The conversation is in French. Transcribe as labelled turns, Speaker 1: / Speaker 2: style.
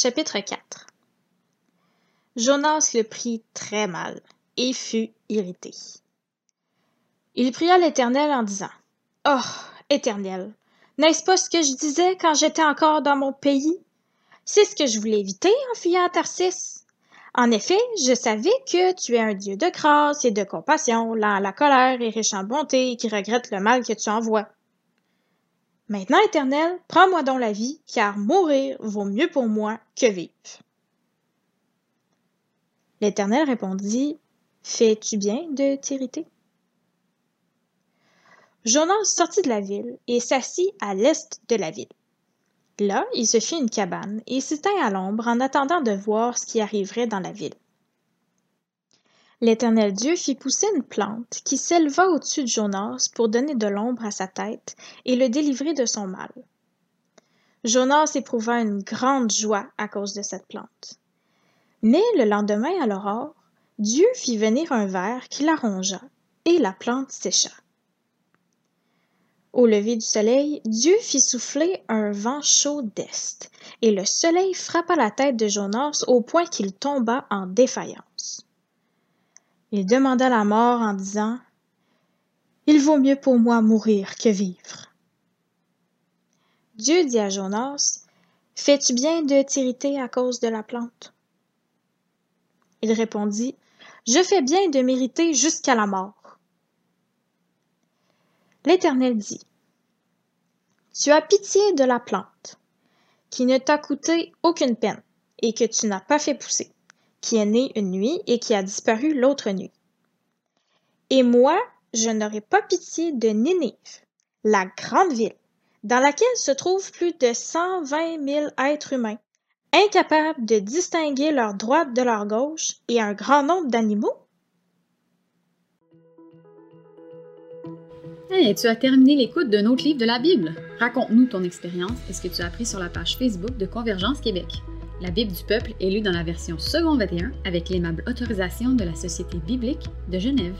Speaker 1: Chapitre 4 Jonas le prit très mal et fut irrité. Il pria l'Éternel en disant Oh, Éternel, n'est-ce pas ce que je disais quand j'étais encore dans mon pays? C'est ce que je voulais éviter en fuyant à Tarsis. En effet, je savais que tu es un Dieu de grâce et de compassion, lent à la colère et riche en bonté, qui regrette le mal que tu envoies. Maintenant, Éternel, prends-moi donc la vie, car mourir vaut mieux pour moi que vivre. L'Éternel répondit, Fais-tu bien de t'irriter? Jonas sortit de la ville et s'assit à l'est de la ville. Là, il se fit une cabane et s'y tint à l'ombre en attendant de voir ce qui arriverait dans la ville. L'Éternel Dieu fit pousser une plante qui s'éleva au-dessus de Jonas pour donner de l'ombre à sa tête et le délivrer de son mal. Jonas éprouva une grande joie à cause de cette plante. Mais le lendemain à l'aurore, Dieu fit venir un ver qui la rongea, et la plante sécha. Au lever du soleil, Dieu fit souffler un vent chaud d'est, et le soleil frappa la tête de Jonas au point qu'il tomba en défaillance. Il demanda la mort en disant Il vaut mieux pour moi mourir que vivre. Dieu dit à Jonas Fais-tu bien de t'irriter à cause de la plante Il répondit Je fais bien de m'irriter jusqu'à la mort. L'Éternel dit Tu as pitié de la plante, qui ne t'a coûté aucune peine et que tu n'as pas fait pousser qui est né une nuit et qui a disparu l'autre nuit. Et moi, je n'aurai pas pitié de Ninive, la grande ville, dans laquelle se trouvent plus de 120 000 êtres humains, incapables de distinguer leur droite de leur gauche et un grand nombre d'animaux?
Speaker 2: Hey, tu as terminé l'écoute d'un autre livre de la Bible? Raconte-nous ton expérience et ce que tu as appris sur la page Facebook de Convergence Québec. La Bible du peuple est lue dans la version second 21 avec l'aimable autorisation de la Société biblique de Genève.